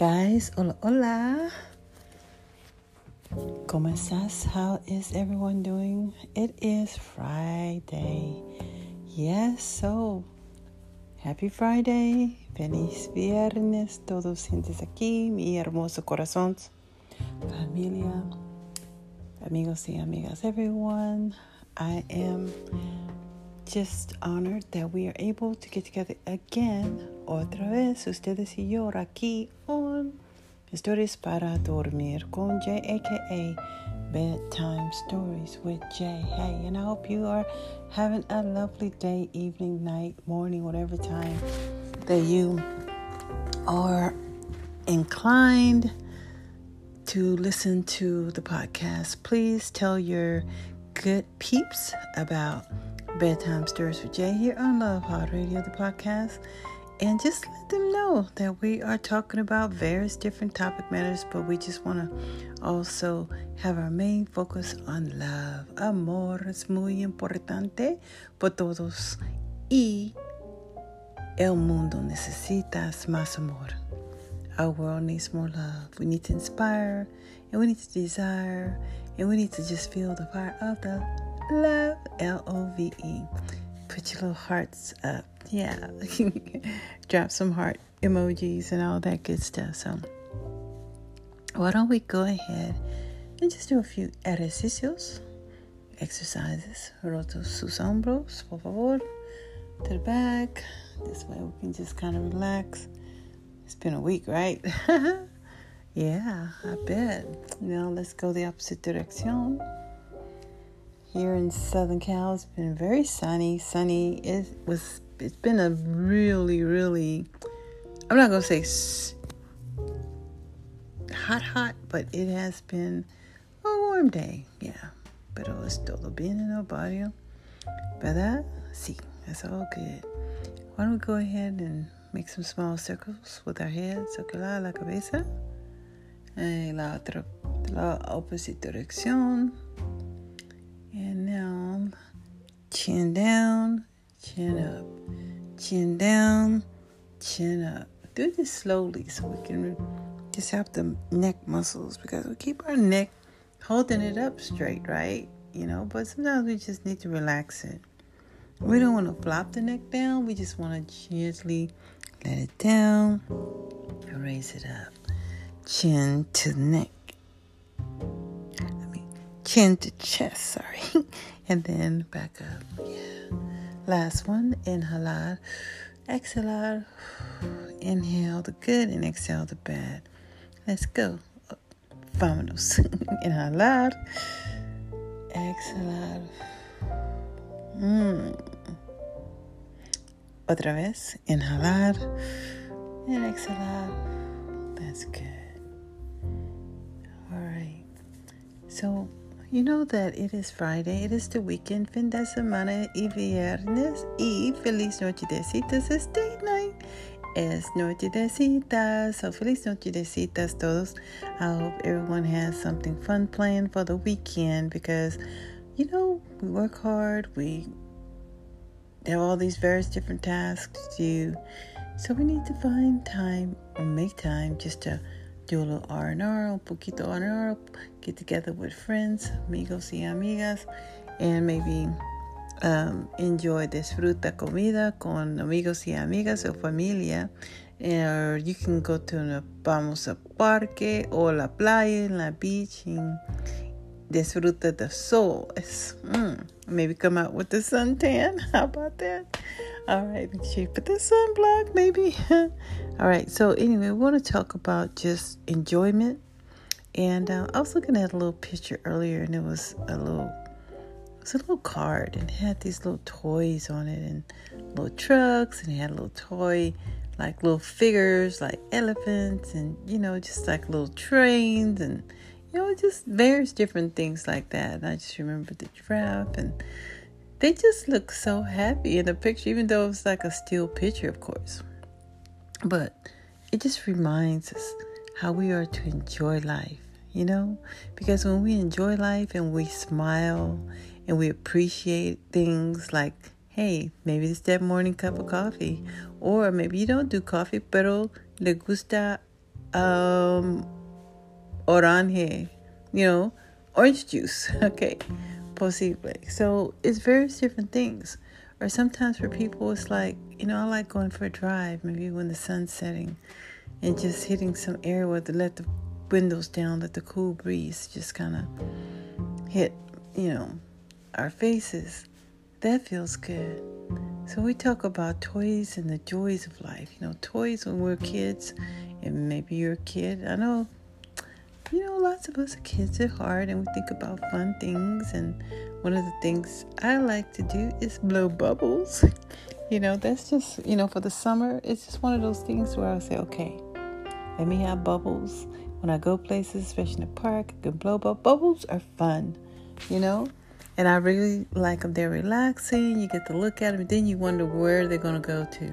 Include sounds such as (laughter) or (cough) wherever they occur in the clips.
guys. Hola, hola. ¿Cómo estás? How is everyone doing? It is Friday. Yes, so happy Friday. Feliz viernes. Todos sientes aquí, mi hermoso corazón. Familia, amigos y amigas, everyone. I am just honored that we are able to get together again, otra vez, ustedes y yo aquí on Stories para Dormir con Jay, aka Bedtime Stories with Jay. Hey, and I hope you are having a lovely day, evening, night, morning, whatever time that you are inclined to listen to the podcast. Please tell your good peeps about Bedtime Stories with Jay here on Love Hard Radio, the podcast. And just let them know that we are talking about various different topic matters, but we just want to also have our main focus on love. Amor es muy importante por todos. Y el mundo necesita más amor. Our world needs more love. We need to inspire, and we need to desire, and we need to just feel the fire of the love, L O V E. Put your little hearts up. Yeah. (laughs) Drop some heart emojis and all that good stuff. So, why don't we go ahead and just do a few ejercicios, exercises. Roto sus hombros, por favor, to the back. This way we can just kind of relax. It's been a week, right? (laughs) yeah, I bet. Now let's go the opposite direction here in Southern Cal. It's been very sunny. Sunny. It was. It's been a really, really. I'm not gonna say hot, hot, but it has been a warm day. Yeah, pero es todo bien en el barrio, ¿verdad? Sí, that's all good. Why don't we go ahead and make some small circles with our head, circular la cabeza, la otra, la opposite dirección. Chin down, chin up, chin down, chin up. Do this slowly so we can just have the neck muscles because we keep our neck holding it up straight, right? You know, but sometimes we just need to relax it. We don't want to flop the neck down, we just want to gently let it down and raise it up. Chin to neck chin to chest, sorry. (laughs) and then back up. Yeah. Last one, inhalar, exhalar. Inhale the good and exhale the bad. Let's go. Vámonos. (laughs) inhalar, exhalar. Mm. Otra vez, inhalar and exhalar. That's good. All right. So, you know that it is Friday, it is the weekend, fin de semana y viernes. Y feliz noche de citas es date night. Es noche de citas, so feliz noche de citas todos. I hope everyone has something fun planned for the weekend because, you know, we work hard, we have all these various different tasks to do, so we need to find time or make time just to do a little R&R, un poquito R&R, get together with friends, amigos y amigas, and maybe um, enjoy, disfruta comida con amigos y amigas o familia. Or you can go to vamos a parque o la playa, la beach, and disfruta the sol. Mm, maybe come out with the suntan. (laughs) How about that? All right, make sure you put the sunblock, maybe. (laughs) All right, so anyway, we want to talk about just enjoyment. And uh, I was looking at a little picture earlier, and it was a little, it was a little card, and it had these little toys on it, and little trucks, and it had a little toy, like little figures, like elephants, and you know, just like little trains, and you know, just various different things like that. And I just remember the giraffe, and they just look so happy in the picture, even though it's like a still picture, of course. But it just reminds us how we are to enjoy life, you know? Because when we enjoy life and we smile and we appreciate things like, hey, maybe it's that morning cup of coffee, or maybe you don't do coffee, pero le gusta um, orange, you know, orange juice. (laughs) Okay, posible. So it's various different things. Or sometimes for people, it's like, you know, I like going for a drive, maybe when the sun's setting, and just hitting some air with to let the windows down, let the cool breeze just kind of hit, you know, our faces. That feels good. So we talk about toys and the joys of life. You know, toys when we're kids, and maybe you're a kid. I know, lots of us are kids at hard and we think about fun things. And one of the things I like to do is blow bubbles. (laughs) you know, that's just, you know, for the summer, it's just one of those things where I say, okay, let me have bubbles. When I go places, especially in the park, I can blow bubbles. Bubbles are fun, you know? And I really like them. They're relaxing. You get to look at them. Then you wonder where they're going to go to.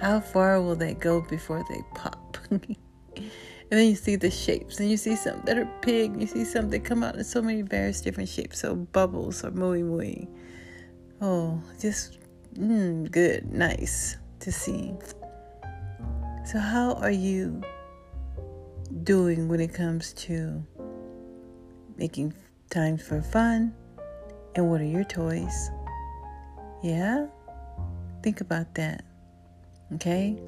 How far will they go before they pop? (laughs) and then you see the shapes. And you see some that are big. You see some that come out in so many various different shapes. So bubbles or muy muy. Oh, just mm, good, nice to see. So, how are you doing when it comes to making time for fun? And what are your toys? Yeah? Think about that. Okay?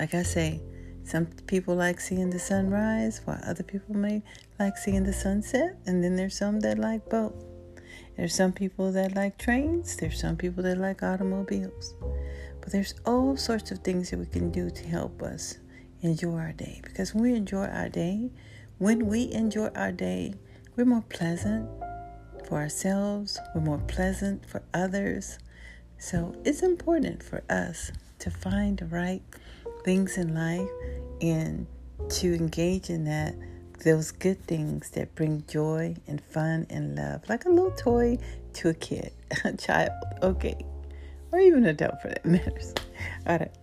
Like I say, some people like seeing the sunrise, while other people may like seeing the sunset, and then there's some that like both. There's some people that like trains, there's some people that like automobiles. But there's all sorts of things that we can do to help us enjoy our day. Because when we enjoy our day, when we enjoy our day, we're more pleasant, for ourselves, we're more pleasant for others. So it's important for us to find the right things in life and to engage in that those good things that bring joy and fun and love, like a little toy to a kid, (laughs) a child, okay, or even an adult for that (laughs) matters. All right,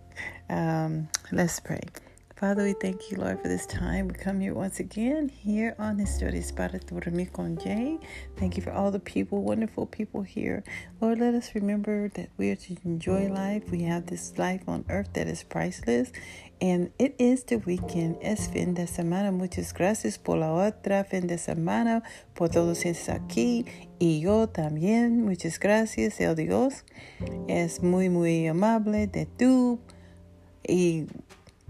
um, let's pray. Father, we thank you, Lord, for this time. We come here once again here on Historias para con Jay. Thank you for all the people, wonderful people here. Lord, let us remember that we are to enjoy life. We have this life on earth that is priceless. And it is the weekend, es fin de semana. Muchas gracias por la otra fin de semana, por todos aquí. Y yo también, muchas gracias, el Dios. Es muy, muy amable de tú. Y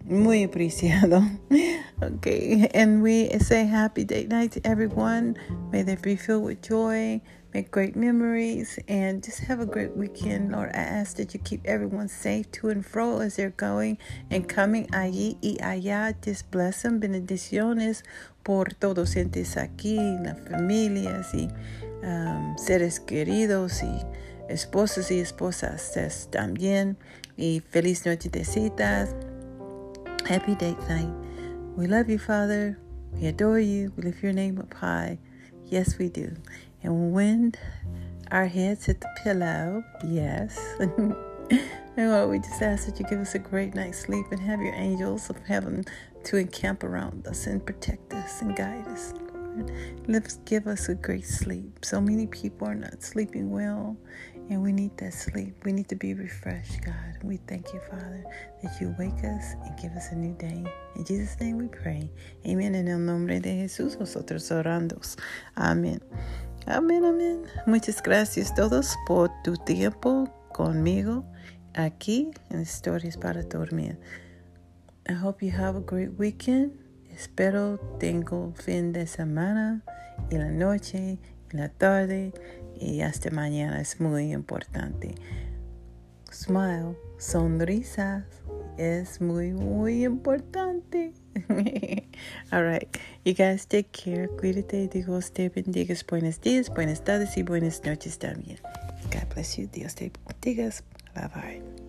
Muy apreciado. (laughs) Okay, and we say happy date night to everyone. May they be filled with joy, make great memories, and just have a great weekend. Lord, I ask that you keep everyone safe to and fro as they're going and coming allí y allá. Just bless them. Bendiciones por todos entes aquí, las familias y um, seres queridos y esposos y esposas también. Y feliz noche de citas. Happy date night. We love you, Father. We adore you. We lift your name up high. Yes, we do. And when our heads hit the pillow, yes. (laughs) and Lord, we just ask that you give us a great night's sleep and have your angels of heaven to encamp around us and protect us and guide us. Lord, let's give us a great sleep. So many people are not sleeping well. And we need that sleep. We need to be refreshed, God. We thank you, Father, that you wake us and give us a new day. In Jesus' name we pray. Amen. En el nombre de Jesús, nosotros oramos. Amén. Amén, amén. Muchas gracias todos por tu tiempo conmigo aquí en Historias para Dormir. I hope you have a great weekend. Espero tengo fin de semana y la noche y la tarde y hasta mañana es muy importante. Smile, sonrisas es muy, muy importante. (laughs) All right. You guys take care. Cuídate. Dios te bendiga. Buenos días, buenas tardes y buenas noches también. God bless you. Dios te bendiga. Bye bye.